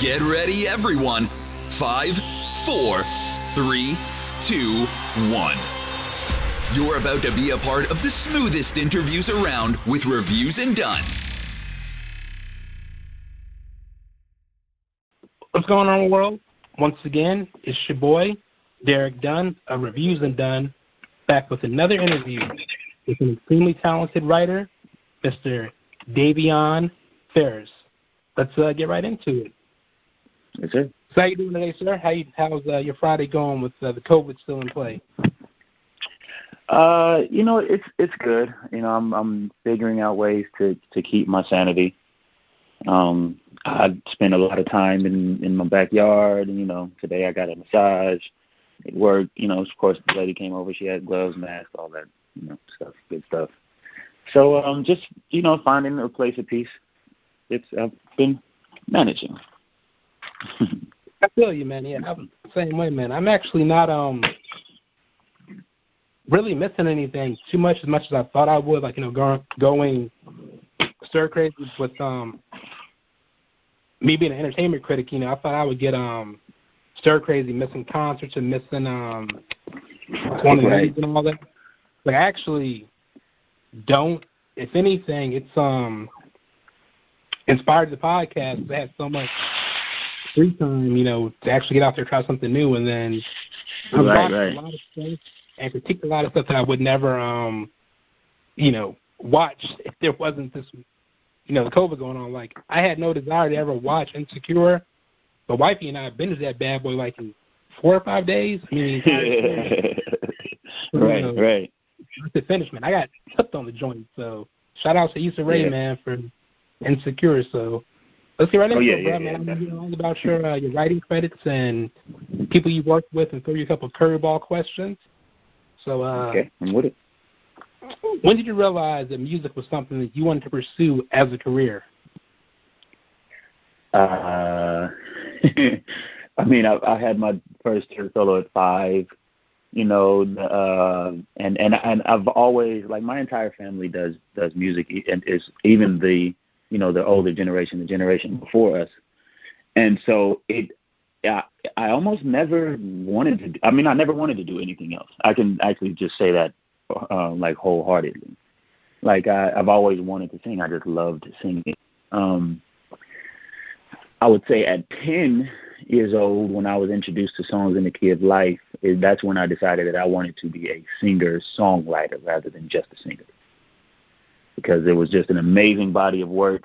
Get ready, everyone. Five, four, three, two, one. You're about to be a part of the smoothest interviews around with Reviews and Done. What's going on, world? Once again, it's your boy, Derek Dunn of Reviews and Done, back with another interview with an extremely talented writer, Mr. Davion Farris. Let's uh, get right into it. Yes, sir. So how you doing today, sir? How you, how's uh, your Friday going with uh, the COVID still in play? Uh, you know, it's it's good. You know, I'm I'm figuring out ways to to keep my sanity. Um, I spend a lot of time in in my backyard, and you know, today I got a massage. It worked. You know, of course, the lady came over. She had gloves, mask, all that, you know, stuff, good stuff. So, um, just you know, finding a place of peace. It's I've been managing. I feel you, man. Yeah, I'm the same way, man. I'm actually not um really missing anything too much as much as I thought I would. Like you know, going going stir crazy with um me being an entertainment critic. You know, I thought I would get um stir crazy missing concerts and missing um one Right. and all that. But I actually don't. If anything, it's um inspired the podcast. They had so much free time, you know, to actually get out there, try something new, and then I've Right, right. a lot of stuff and critiqued a lot of stuff that I would never, um, you know, watch if there wasn't this, you know, the COVID going on. Like I had no desire to ever watch Insecure, but wifey and I binged that bad boy like in four or five days. I mean, the entire series. right, right. to finish, man. I got hooked on the joint. So shout out to Issa Rae, Yeah. man, for Insecure. So let's get right Oh, into yeah, it, bro, yeah, man. yeah, I'm gonna all about your uh, your writing credits and people you worked with, and throw you a couple of curveball questions. So, uh, Okay, I'm with it. when did you realize that music was something that you wanted to pursue as a career? Uh, I mean, I, I had my first third solo at five, you know, uh, and and and I've always like my entire family does does music and is even the you know the older generation, the generation before us, and so it. I, I almost never wanted to. I mean, I never wanted to do anything else. I can actually just say that, uh, like wholeheartedly. Like I, I've always wanted to sing. I just loved singing. Um, I would say at 10 years old, when I was introduced to songs in the key of life, that's when I decided that I wanted to be a singer songwriter rather than just a singer. Because it was just an amazing body of work.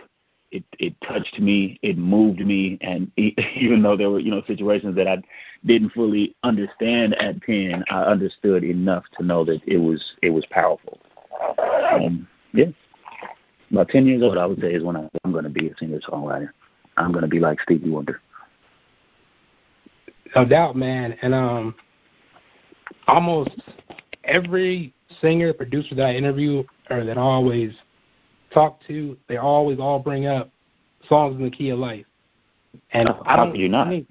It it touched me, it moved me, and e- even though there were you know situations that I didn't fully understand at 10, I understood enough to know that it was it was powerful. Um, yeah, about 10 years old, I would say is when I, I'm going to be a singer songwriter. I'm going to be like Stevie Wonder. No doubt, man. And um, almost every singer, producer that I interview or that I always talk to, they always all bring up songs in the key of life. And Oh, I don't you not? I mean,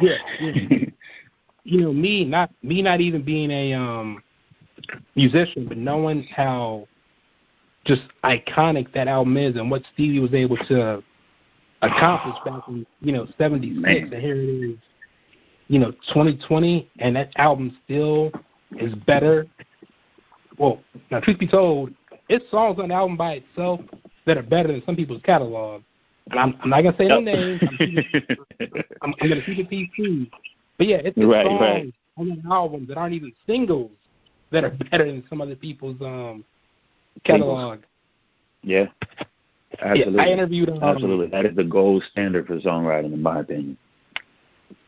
yeah, yeah. you know, me not me not even being a um musician, but knowing how just iconic that album is and what Stevie was able to accomplish back in, you know, seventy six and here it is, you know, twenty twenty and that album still is better. Well, now truth be told, it's songs on the album by itself that are better than some people's catalog. And I'm, I'm not gonna say no names. I'm, I'm, gonna keep it PC. But yeah, it's Right, songs right. on the album that aren't even singles that are better than some other people's um catalog. yeah, absolutely. Yeah, I interviewed um, absolutely. That is the gold standard for songwriting, in my opinion.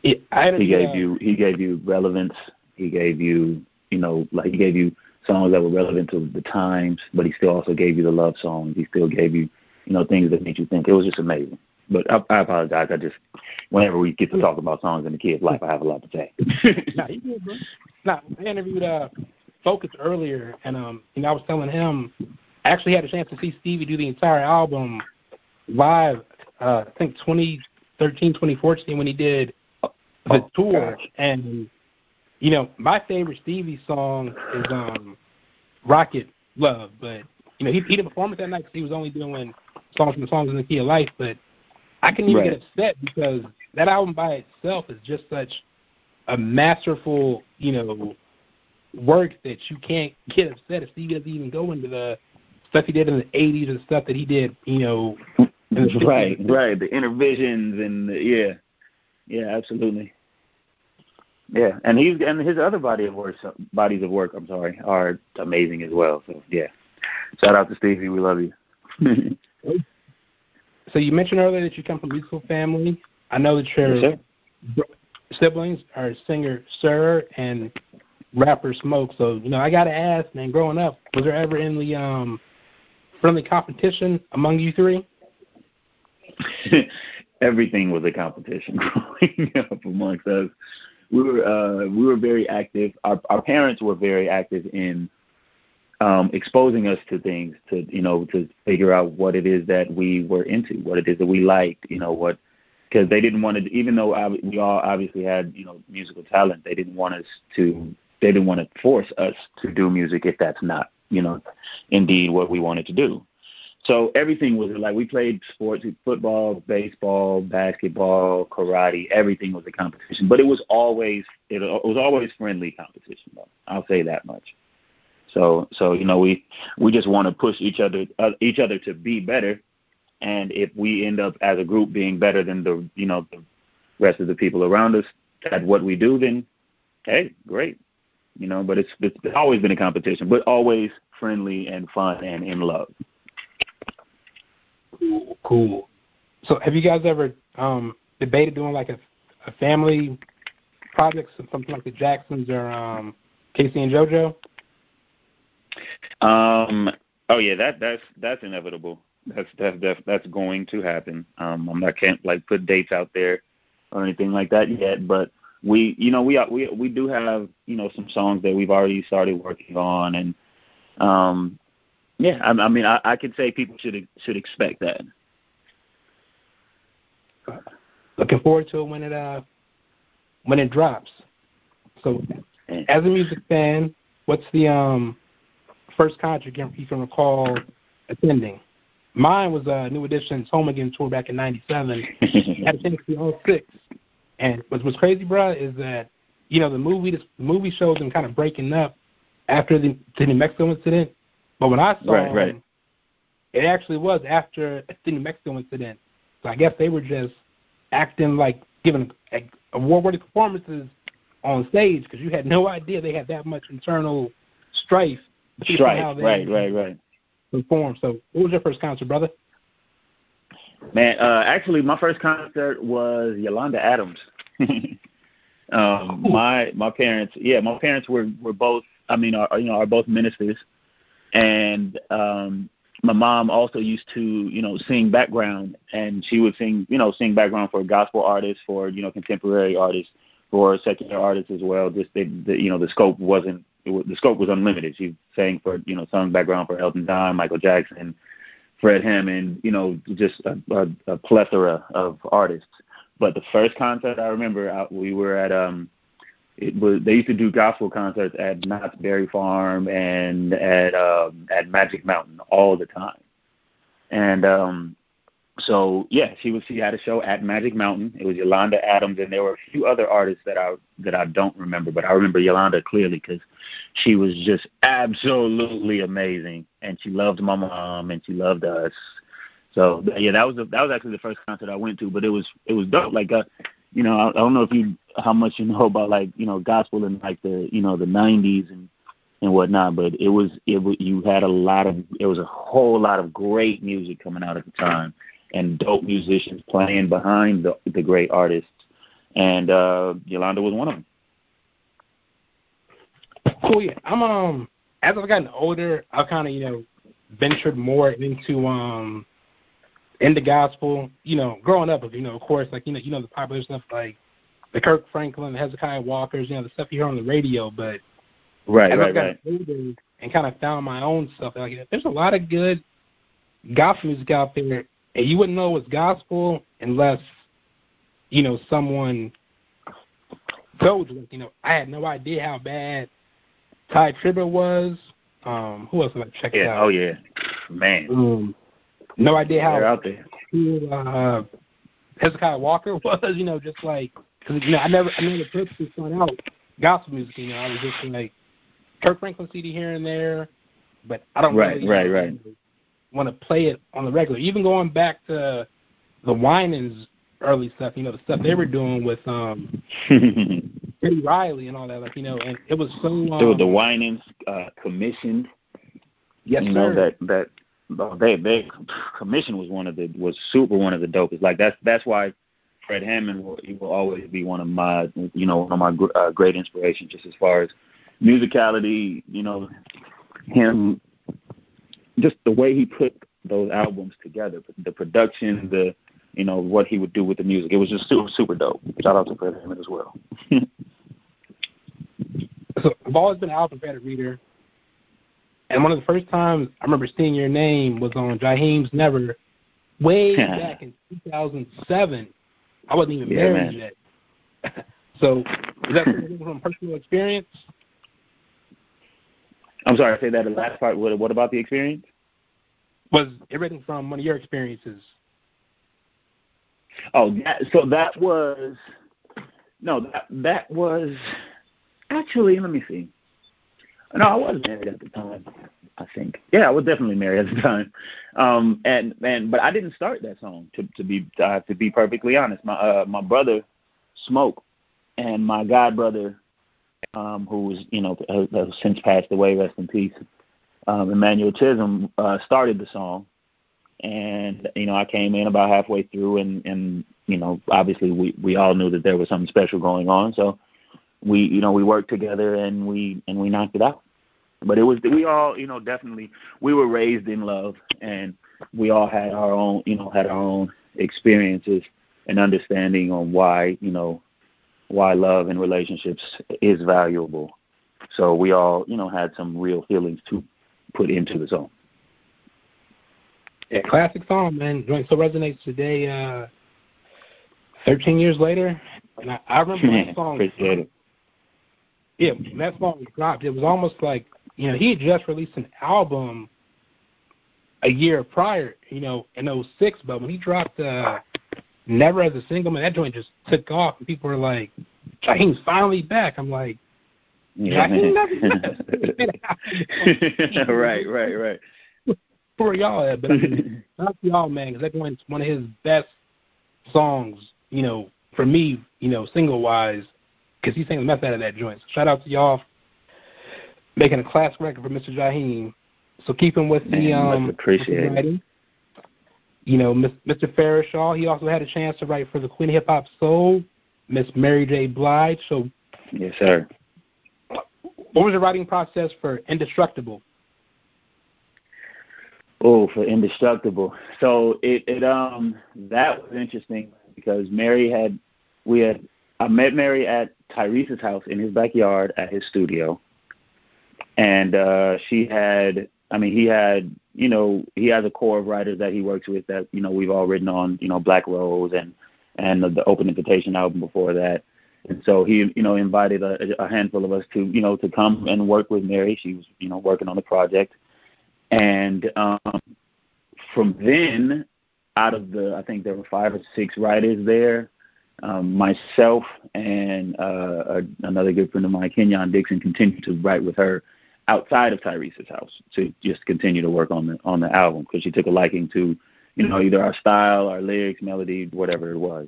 Yeah, I He gave uh, you he gave you relevance. He gave you you know like he gave you songs that were relevant to the times, but he still also gave you the love songs. He still gave you you know things that made you think. It was just amazing. But I, I apologize. I just whenever we get to talk about songs in the key of life, I have a lot to say. Nah, you good, bro. Nah, I interviewed uh Focus earlier, and um, you know, I was telling him I actually had a chance to see Stevie do the entire album live. Uh, I think 2013, 2014 when he did the Oh, tour, gosh. and you know, my favorite Stevie song is um Rocket Love, but you know, he he didn't perform it that night because he was only doing songs from the songs in the key of life, but I can even Right. get upset because that album by itself is just such a masterful, you know, work that you can't get upset if Stevie doesn't even go into the stuff he did in the '80s and stuff that he did, you know. right, right. The Innervisions and the, yeah, yeah, absolutely. Yeah, and he's and his other body of work, bodies of work, I'm sorry, are amazing as well. So yeah, shout out to Stevie, we love you. So you mentioned earlier that you come from a musical family. I know that your Yes, siblings are singer Sir and rapper Smoke. So you know, I gotta ask, man. Growing up, was there ever any um friendly competition among you three? Everything was a competition growing up amongst us. We were uh, we were very active. Our our parents were very active in um, exposing us to things to you know to figure out what it is that we were into, what it is that we liked, you know what because they didn't want to even though we all obviously had you know musical talent, they didn't want us to they didn't want to force us to do music if that's not you know indeed what we wanted to do. So everything was like we played sports, football, baseball, basketball, karate. Everything was a competition, but it was always it, was always friendly competition. Though I'll say that much. So so you know we we just want to push each other uh, each other to be better, and if we end up as a group being better than the you know the rest of the people around us at what we do, then hey, great. You know, but it's it's always been a competition, but always friendly and fun and in love. Cool, cool. So have you guys ever um debated doing like a, a family project, something like the Jacksons or um K-Ci and JoJo? Um. Oh yeah, that that's that's inevitable. That's that's that's, going to happen. Um. I'm not can't like put dates out there or anything like that yet, but we you know we we we do have you know some songs that we've already started working on, and um. Yeah, I, I mean, I, I could say people should should expect that. Looking forward to it when it uh when it drops. So as a music fan, what's the um first concert you can, recall attending? Mine was uh, New Edition's Home Again tour back in '97. Had attended the 06. And what's what's crazy, bro, is that you know the movie the movie shows them kind of breaking up after the, the New Mexico incident. But when I saw Right, them, right. it actually was after the New Mexico incident. So I guess they were just acting like giving like, award-worthy performances on stage because you had no idea they had that much internal strife. Strife, they right, right, right. Performed. So, what was your first concert, brother? Man, uh, actually, my first concert was Yolanda Adams. um, my my parents, yeah, my parents were were both. I mean, are you know are both ministers, and um, my mom also used to you know sing background, and she would sing you know sing background for gospel artists, for you know contemporary artists, for secular artists as well. Just the, the you know the scope wasn't was, the scope was unlimited. She sang for you know sung background for Elton John, Michael Jackson. Fred Hammond, you know, just a, a, a plethora of artists. But the first concert I remember, I, we were at um, it was they used to do gospel concerts at Knott's Berry Farm and at um, at Magic Mountain all the time. And um, so yeah, she was she had a show at Magic Mountain. It was Yolanda Adams, and there were a few other artists that I that I don't remember, but I remember Yolanda clearly because she was just absolutely amazing, and she loved my mom and she loved us. So yeah, that was the, that was actually the first concert I went to, but it was it was dope. Like uh, you know, I, I don't know if you how much you know about like you know gospel in like the you know the '90s and and whatnot, but it was it you had a lot of it was a whole lot of great music coming out at the time and dope musicians playing behind the the great artists, and uh Yolanda was one of them. Cool. Yeah, I'm um as I've gotten older, I've kind of you know ventured more into um into gospel. You know, growing up, you know, of course, like you know, you know the popular stuff like the Kirk Franklin, the Hezekiah Walkers, you know, the stuff you hear on the radio. But Right, as right, I've gotten right. older and kind of found my own stuff, like there's a lot of good gospel music out there, and you wouldn't know it's gospel unless you know someone told you. You know, I had no idea how bad Tye Tribbett was. Um, who else did I check Yeah. out? Oh yeah. Man, Um, no idea they're how out there. cool uh, Hezekiah Walker was. You know, just like because you know I never I never purposely sought out gospel music. You know, I was just like Kirk Franklin CD here and there, but I don't right, really right, right. want to play it on the regular. Even going back to the Winans early stuff, you know, the stuff they were doing with um Teddy Riley and all that, like you know, and it was so. Um, the Winans uh, commissioned. yes, you know that that oh, they they commission was one of the was super one of the dopest. Like that's that's why Fred Hammond will he will always be one of my you know one of my gr- uh, great inspirations just as far as musicality. You know him just the way he put those albums together, the production, the you know what he would do with the music. It was just super super dope. Shout out to Fred Hammond as well. so I've always been an album credit reader, and one of the first times I remember seeing your name was on Jaheim's Never, way back in 2007. I wasn't even Yeah, married man. yet. so is that from personal experience? I'm sorry, I say that the last part. What, what about the experience? Was it written from one of your experiences? Oh, that, so that was no, that that was actually. Let me see. No, I was married at the time. I think. Yeah, I was definitely married at the time. Um, and and but I didn't start that song to to be uh, to be perfectly honest. My uh, my brother Smoke and my god brother, um, who was you know has, has since passed away, rest in peace. Um, Emmanuel Chisholm uh, started the song, and you know I came in about halfway through, and and you know obviously we we all knew that there was something special going on, so we you know we worked together and we and we knocked it out. But it was we all you know definitely we were raised in love, and we all had our own you know had our own experiences and understanding on why you know why love and relationships is valuable. So we all you know had some real feelings to put into the song. Yeah, classic song, man. Joint still resonates today. Uh, Thirteen years later, and I, I remember that song. Appreciate it. Yeah, when that song was dropped, it was almost like you know he had just released an album a year prior, you know, in '06. But when he dropped uh, "Never" as a single, man, that joint just took off, and people were like, "Jaheim's finally back." I'm like, Yeah. Right, right, right. "Where y'all at?" But I mean, not y'all, man, because that joint's one of his best songs, you know, for me, you know, single wise, because he sang the mess out of that joint. So shout out to y'all making a class record for Mr. Jaheim. So keeping with the Man, much um, with the writing, you know, Mr. Farishaw, he also had a chance to write for the Queen of Hip Hop Soul, Miss Mary J. Blige. So Yes, sir. what was the writing process for Indestructible? Oh, for indestructible. So it, it um that was interesting because Mary had we had I met Mary at Tyrese's house in his backyard at his studio. And uh she had I mean he had you know, he has a core of writers that he works with that, you know, we've all written on, you know, Black Rose and and the, Open Invitation album before that. And so he, you know, invited a, a handful of us to, you know, to come and work with Mary. She was, you know, working on the project. And um, from then, out of the, I think there were five or six writers there. Um, myself and uh, a, another good friend of mine, Kenyon Dixon, continued to write with her outside of Tyrese's house to just continue to work on the on the album because she took a liking to, you know, either our style, our lyrics, melody, whatever it was.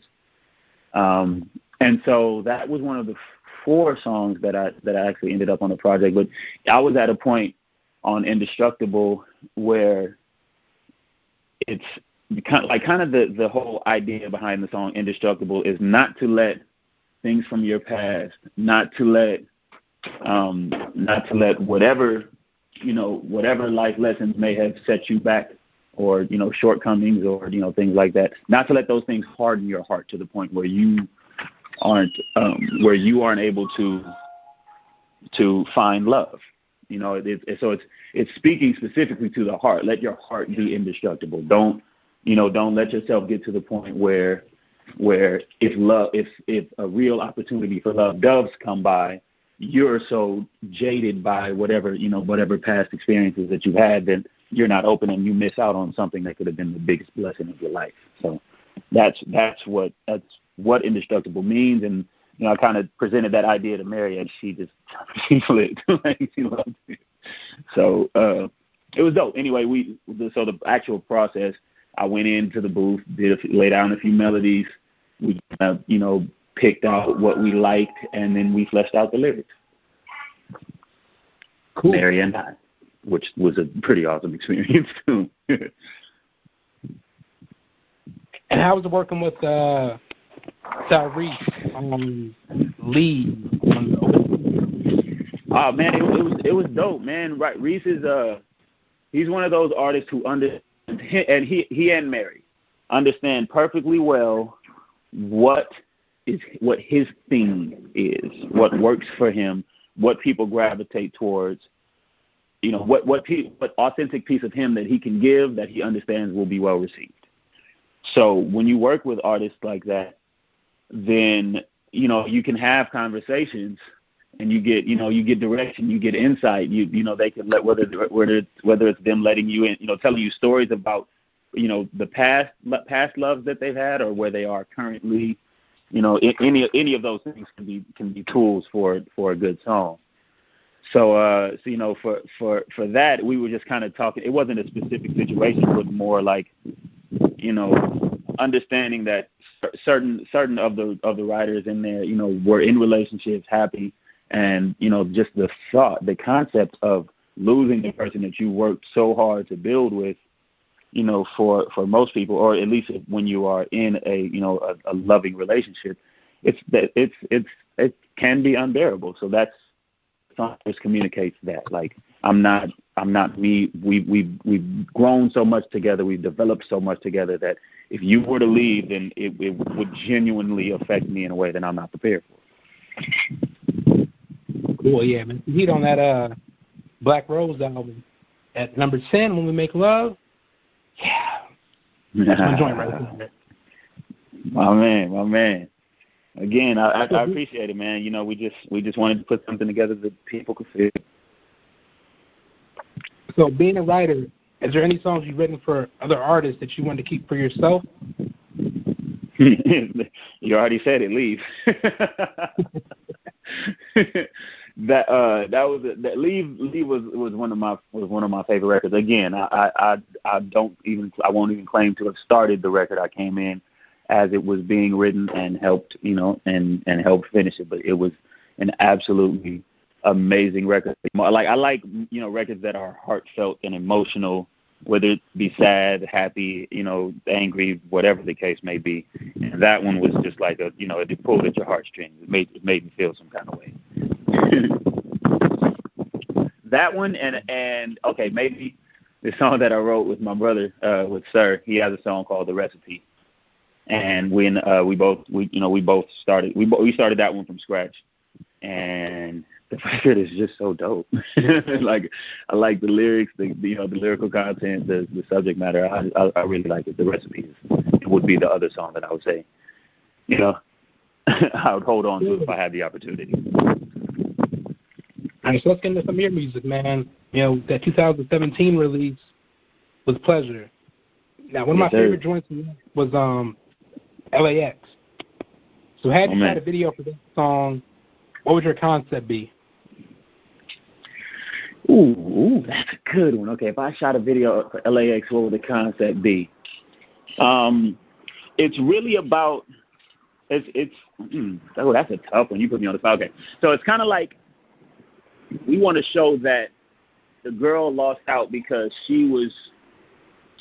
Um, and so that was one of the four songs that I that I actually ended up on the project. But I was at a point on Indestructible where it's kind of, like kind of the the whole idea behind the song Indestructible is not to let things from your past, not to let um not to let whatever you know whatever life lessons may have set you back or you know shortcomings or you know things like that. Not to let those things harden your heart to the point where you aren't um where you aren't able to to find love. You know it, it, so it's it's speaking specifically to the heart. Let your heart be indestructible. Don't you know don't let yourself get to the point where where if love if if a real opportunity for love does come by you're so jaded by whatever you know whatever past experiences that you've had that you're not open and you miss out on something that could have been the biggest blessing of your life so that's that's what that's what indestructible means and you know, I kind of presented that idea to Mary, and she just she flipped. she loved it. So uh, it was dope. Anyway, we so the actual process, I went into the booth, did a, lay down a few melodies. We uh, you know picked out what we liked, and then we fleshed out the lyrics. Cool. Mary and I, which was a pretty awesome experience too. and how was it working with uh, Tyrese on lead on the Oh man, it, it was it was dope, man. Right, Reese is uh he's one of those artists who under and he he and Mary understand perfectly well what is what his theme is, what works for him, what people gravitate towards. You know what what pe- what authentic piece of him that he can give that he understands will be well received. So when you work with artists like that, then you know you can have conversations and you get you know you get direction you get insight you you know they can let whether whether whether it's them letting you in you know telling you stories about you know the past past loves that they've had or where they are currently you know any any of those things can be can be tools for for a good song. So uh so you know for for for that we were just kind of talking it wasn't a specific situation but more like you know understanding that certain certain of the of the writers in there, you know, were in relationships, happy, and you know, just the thought, the concept of losing the person that you worked so hard to build with, you know, for for most people, or at least when you are in a you know a, a loving relationship, it's that it's it's it can be unbearable. So that's just communicates that like I'm not I'm not me. We we we've grown so much together. We've developed so much together that if you were to leave, then it, it would genuinely affect me in a way that I'm not prepared for. Cool, yeah, man. Heat on that uh Black Rose album at number ten when we make love. Yeah, that's my joint right there. My man, my man. Again, I, I, I appreciate it, man. You know, we just we just wanted to put something together that people could feel. So, being a writer, is there any songs you've written for other artists that you want to keep for yourself? you already said it. Leave. That uh that was that leave leave was was one of my was one of my favorite records again I, I i don't even i won't even claim to have started the record i came in as it was being written and helped you know and and helped finish it but it was an absolutely amazing record. Like I like you know records that are heartfelt and emotional, whether it be sad, happy, you know, angry, whatever the case may be. And that one was just like a you know it pulled at your heartstrings. It made it made me feel some kind of way. that one and and okay maybe the song that I wrote with my brother uh with Sir. He has a song called The Recipe. And when uh, we both, we you know, we both started, we we started that one from scratch, and the record is just so dope. like I like the lyrics, the you know the lyrical content, the the subject matter. I I, I really like it. The recipes it would be the other song that I would say, you know, I would hold on to if I had the opportunity. All right, so let's get into some of your music, man. You know that 2017 release was Pleasure. Now, one of yes, my favorite joints was um LAX. So, had you oh, had a video for this song, what would your concept be? Ooh, ooh, that's a good one. Okay, if I shot a video for LAX, what would the concept be? Um, it's really about it's it's mm, oh that's a tough one. You put me on the spot. Okay, so it's kind of like we want to show that the girl lost out because she was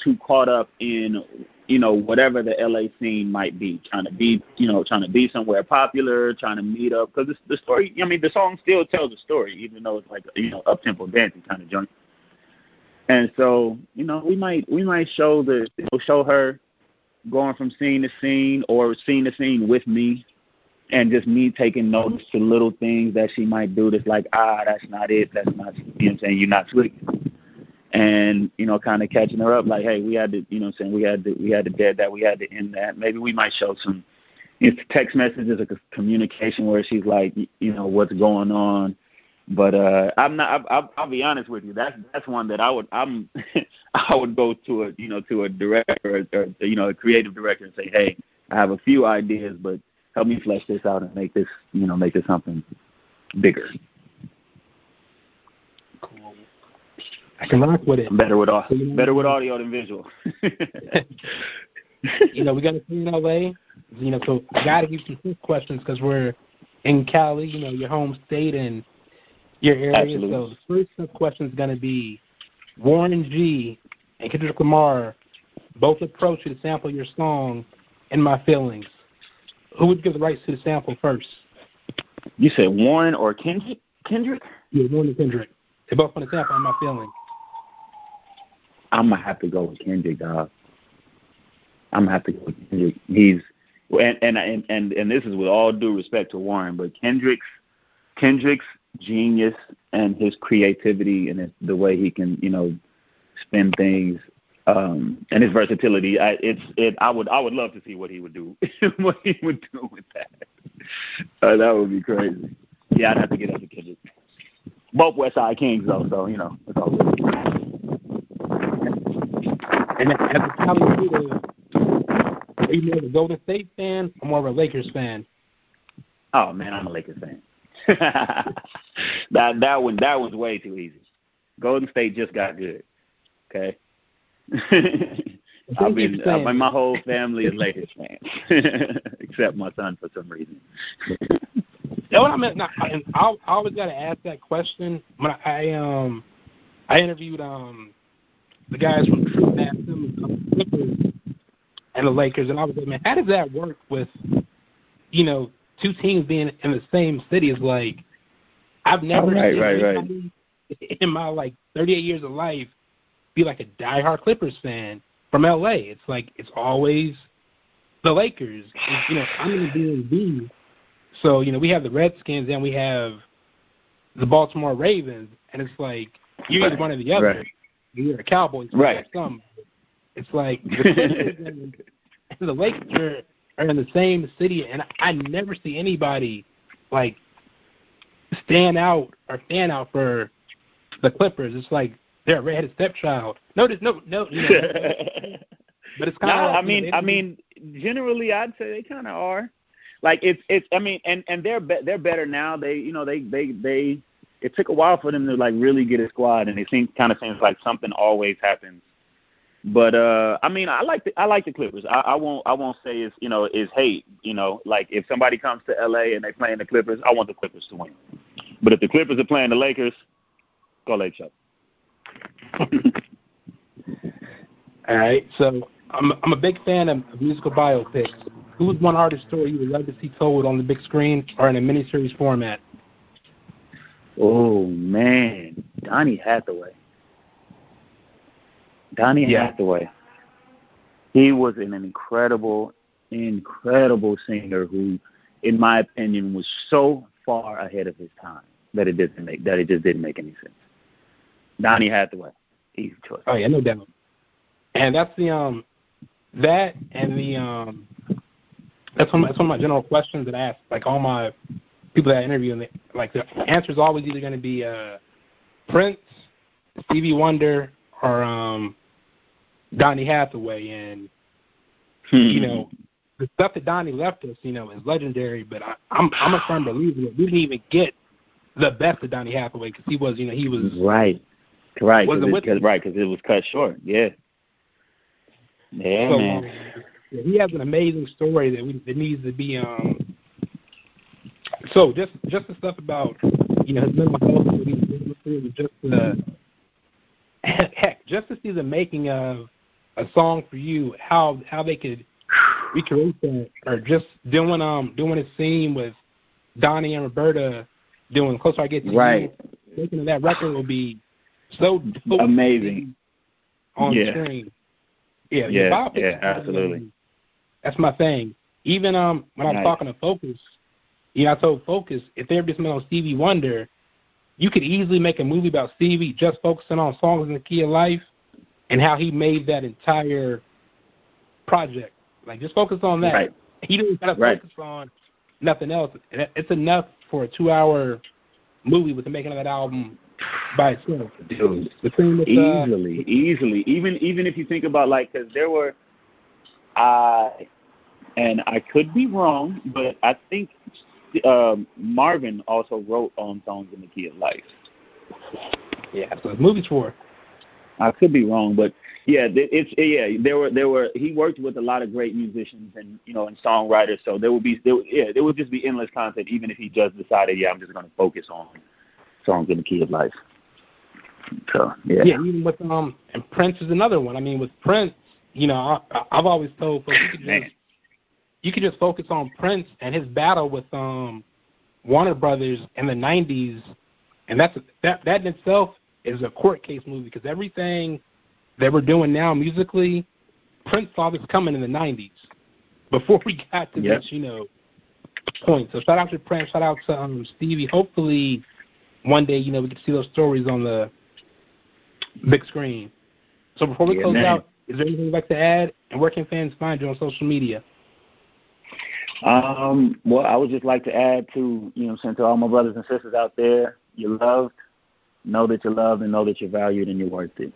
too caught up in you know, whatever the LA scene might be, trying to be, you know, trying to be somewhere popular, trying to meet up. Because the story, I mean, the song still tells a story, even though it's like, you know, up tempo dancing kind of joint. And so, you know, we might we might show the you know, show her going from scene to scene or scene to scene with me, and just me taking notice to little things that she might do. That's like, ah, that's not it. That's not, you know, what I'm saying you're not sweet and you know kind of catching her up like hey we had to you know i'm saying we had to we had to dead that we had to end that maybe we might show some know, text messages a communication where she's like you know what's going on But uh I'm not. I, I'll, I'll be honest with you. That's that's one that I would. I'm. I would go to a you know to a director or, or you know a creative director and say, hey, I have a few ideas, but help me flesh this out and make this you know make this something bigger. Cool. I can rock with it. Better with all, better with audio than visual. you know, we got to see in LA. You know, so I got to give some quick questions because we're in Cali. You know, your home state and your area. Absolutely. So the first question is going to be Warren G and Kendrick Lamar both approach you to sample your song "In My Feelings." Who would give the rights to the sample first? You said Warren or Kendrick? Kendrick? Yeah, Warren and Kendrick. They both want to sample "In My feeling. I'm gonna have to go with Kendrick, dog. I'm gonna have to go with Kendrick. He's and and and and, and this is with all due respect to Warren, but Kendrick's Kendrick's genius and his creativity and his, the way he can you know spin things um and his versatility I, it's it i would i would love to see what he would do what he would do with that uh, that would be crazy yeah i'd have to get up to kendrick both west side kings though so you know it's all good And as a Cali Peter, are you more of a Golden State fan or more of a Lakers fan? Oh man, I'm a Lakers fan. that that one that was way too easy. Golden State just got good. Okay. I've been I mean, my whole family is Lakers fans, except my son for some reason. No, I mean, no, I, I always got to ask that question. When I, I um, I interviewed um, the guys from True Mass and the Lakers, and I was like, man, how does that work with, you know, two teams being in the same city? Is like, I've never oh, right, seen right, right. in my like 38 years of life be like a diehard Clippers fan from LA. It's like it's always the Lakers. It's, you know, I'm in the DMV, so you know we have the Redskins and we have the Baltimore Ravens, and it's like you're either one or the other. Right. You're a Cowboys fan. Right. Some. It's like the and the Lakers are, are in the same city, and I never see anybody like stand out or stand out for the Clippers. It's like they're a redheaded stepchild. No, there's no, no, you know, but it's kind no, of. I mean, I mean, generally, I'd say they kind of are. Like it's, it's. I mean, and and they're be, they're better now. They, you know, they they they. It took a while for them to like really get a squad, and it seems kind of seems like something always happens. But uh I mean, I like the I like the Clippers. I, I won't I won't say it's you know is hate. You know, like if somebody comes to L.A. and they playing the Clippers, I want the Clippers to win. But if the Clippers are playing the Lakers, go Lake Show. All right, so I'm I'm a big fan of musical biopics. Who's one artist story you would love to see told on the big screen or in a miniseries format? Oh man, Donny Hathaway. Donny Yeah. Hathaway. He was an incredible, incredible singer who, in my opinion, was so far ahead of his time that it didn't make that it just didn't make any sense. Donny Hathaway, easy choice. Oh yeah, no doubt. And that's the um that and the um that's one of my, that's one of my general questions that I ask like all my people that I interview and they, like the answer is always either going to be uh Prince, Stevie Wonder, or um Donny Hathaway and you know the stuff that Donnie left us, you know, is legendary. But I, I'm I'm a firm believer that we didn't even get the best of Donnie Hathaway because he was, you know, he was right, right, cause it, cause, right, because it was cut short. Yeah, yeah, So, man. um, he has an amazing story that we, that needs to be um. So just just the stuff about you know his mental health, what he was going through, just the heck, just to see the making of a song for you, how how they could recreate that, or just doing um doing a scene with Donnie and Roberta doing closer I get to Right. you, making of that record will be so Amazing. on Yeah. screen. Yeah, Yeah, yeah, absolutely. That's my thing. Even um when I was Nice. talking to Focus, you know, I told Focus if they ever just on Stevie Wonder, you could easily make a movie about Stevie just focusing on songs in the key of life and how he made that entire project. Like just focus on that. Right. He didn't gotta Right. focus on nothing else. It's enough for a two hour movie with the making of that album by itself. Dude, The same with, uh, easily, easily. Even even if you think about like, because there were, I, and I could be wrong, but I think um, Marvin also wrote on songs in the key of life. yeah, so movie's for. I could be wrong, but yeah, it's yeah. There were there were he worked with a lot of great musicians and you know and songwriters, so there would be there, yeah there would just be endless content even if he just decided yeah I'm just going to focus on songs in the key of life. So yeah, Yeah, even with um, and Prince is another one. I mean, with Prince, you know, I, I- I've always told folks you could just you could just focus on Prince and his battle with um Warner Brothers in the '90s, and that's that that in itself is a court case movie because everything that we're doing now musically, Prince saw this coming in the '90s before we got to Yep. this, you know, point. So shout out to Prince, shout out to um, Stevie. Hopefully, one day, you know, we can see those stories on the big screen. So before we Yeah, close man. out, is there anything you'd like to add? And where can fans find you on social media? Um, well, I would just like to add to, you know, saying to all my brothers and sisters out there, you're loved. Know that you're loved and know that you're valued and you're worth it.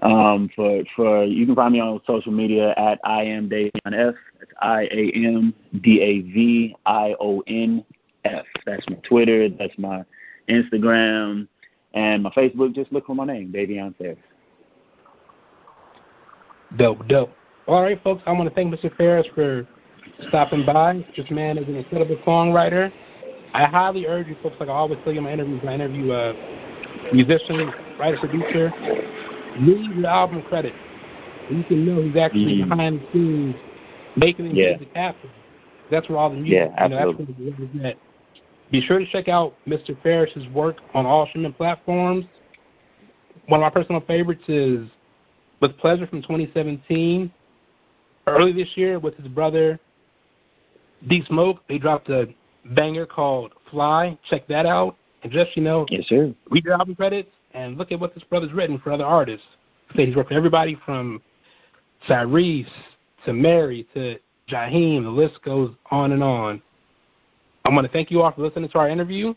Um, for for you can find me on social media at I am Davion F. That's I A M D A V I O N F. That's my Twitter. That's my Instagram and my Facebook. Just look for my name, Davion Farris. Dope, dope. All right, folks, I want to thank Mr. Farris for stopping by. This man is an incredible songwriter. I highly urge you folks, like I always tell you in my interviews, I interview a musician, writer, producer, read your album credit. You can know who's actually Mhm. behind the scenes making the Yeah. music happen. That's where all the music, Yeah, you know, that's absolutely. where the work is at. Be sure to check out Mr. Farris's work on all streaming platforms. One of my personal favorites is With Pleasure from 2017. Early this year, with his brother D Smoke, they dropped a banger called Fly. Check that out. And just, you know, Yes, sir. read your album credits and look at what this brother's written for other artists. Say he's worked for everybody from Tyrese to Mary to Jaheim. The list goes on and on. I want to thank you all for listening to our interview.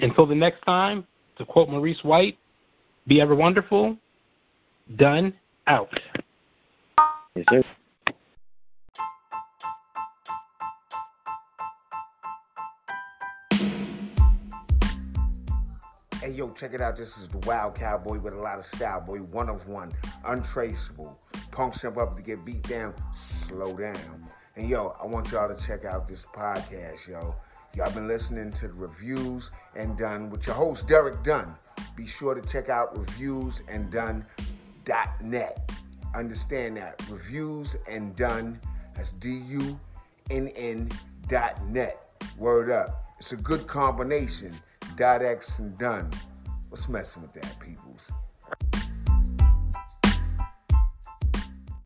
Until the next time, to quote Maurice White, be ever wonderful. Done. Out. Yes, sir. Hey yo, check it out. This is the Wild Cowboy with a lot of style, boy. One of one, untraceable. Punks jump up to get beat down. Slow down. And yo, I want y'all to check out this podcast, yo. Y'all been listening to the reviews and done with your host Derek Dunn. Be sure to check out reviews and reviewsanddone.net. Understand that reviews and done. That's D-U-N-N dot net. Word up. It's a good combination. Dot X and done. What's messing with that, peoples?